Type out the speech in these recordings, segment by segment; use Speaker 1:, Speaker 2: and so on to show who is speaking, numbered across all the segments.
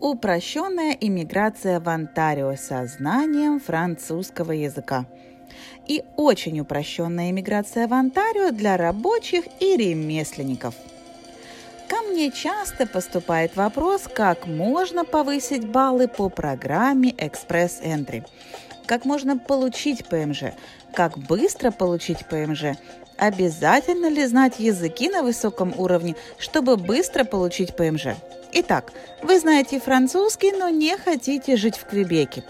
Speaker 1: Упрощенная иммиграция в Онтарио со знанием французского языка. И очень упрощенная иммиграция в Онтарио для рабочих и ремесленников. Ко мне часто поступает вопрос, как можно повысить баллы по программе Express Entry. Как можно получить ПМЖ? Как быстро получить ПМЖ? Обязательно ли знать языки на высоком уровне, чтобы быстро получить ПМЖ? Итак, вы знаете французский, но не хотите жить в Квебеке.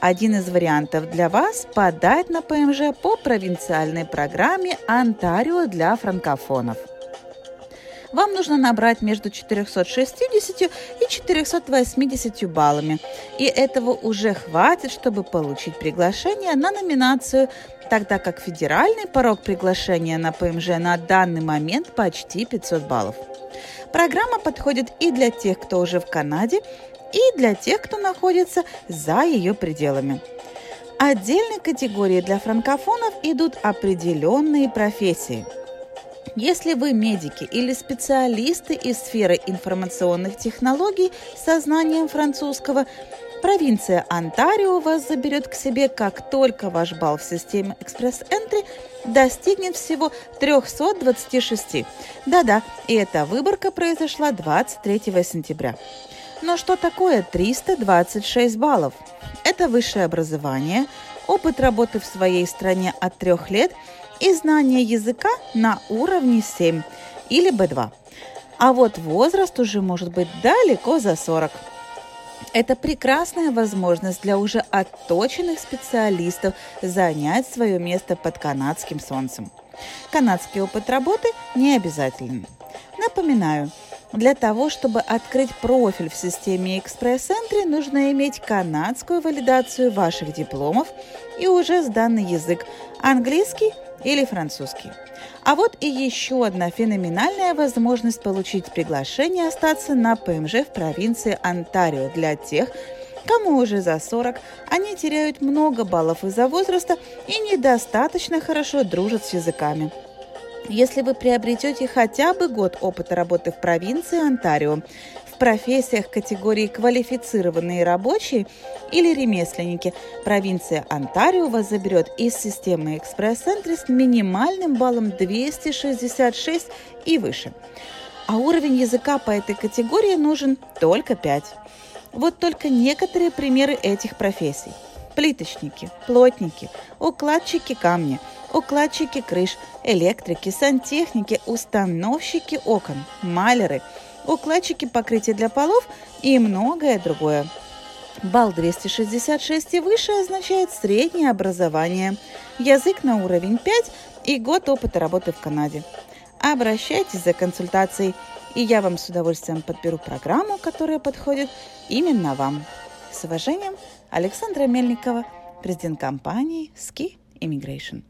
Speaker 1: Один из вариантов для вас – подать на ПМЖ по провинциальной программе «Онтарио для франкофонов» вам нужно набрать между 460 и 480 баллами. И этого уже хватит, чтобы получить приглашение на номинацию, тогда как федеральный порог приглашения на ПМЖ на данный момент почти 500 баллов. Программа подходит и для тех, кто уже в Канаде, и для тех, кто находится за ее пределами. Отдельной категории для франкофонов идут определенные профессии. Если вы медики или специалисты из сферы информационных технологий со знанием французского, провинция Онтарио вас заберет к себе, как только ваш балл в системе Entry достигнет всего 326. Да-да, и эта выборка произошла 23 сентября. Но что такое 326 баллов? Это высшее образование, опыт работы в своей стране от трех лет и знание языка на уровне 7 или B2. А вот возраст уже может быть далеко за 40. Это прекрасная возможность для уже отточенных специалистов занять свое место под канадским солнцем. Канадский опыт работы не обязателен. Напоминаю, для того, чтобы открыть профиль в системе Express Entry, нужно иметь канадскую валидацию ваших дипломов и уже сданный язык английский или французский. А вот и еще одна феноменальная возможность получить приглашение остаться на ПМЖ в провинции Онтарио для тех, кому уже за 40, они теряют много баллов из-за возраста и недостаточно хорошо дружат с языками. Если вы приобретете хотя бы год опыта работы в провинции Онтарио, в профессиях категории «квалифицированные рабочие» или «ремесленники» провинция Онтарио вас заберет из системы экспресс-центра с минимальным баллом 266 и выше. А уровень языка по этой категории нужен только 5. Вот только некоторые примеры этих профессий. Плиточники, плотники, укладчики камня – укладчики крыш, электрики, сантехники, установщики окон, маляры, укладчики покрытия для полов и многое другое. Балл 266 и выше означает среднее образование, язык на уровень 5 и год опыта работы в Канаде. Обращайтесь за консультацией, и я вам с удовольствием подберу программу, которая подходит именно вам. С уважением, Александра Мельникова, президент компании Ski Immigration.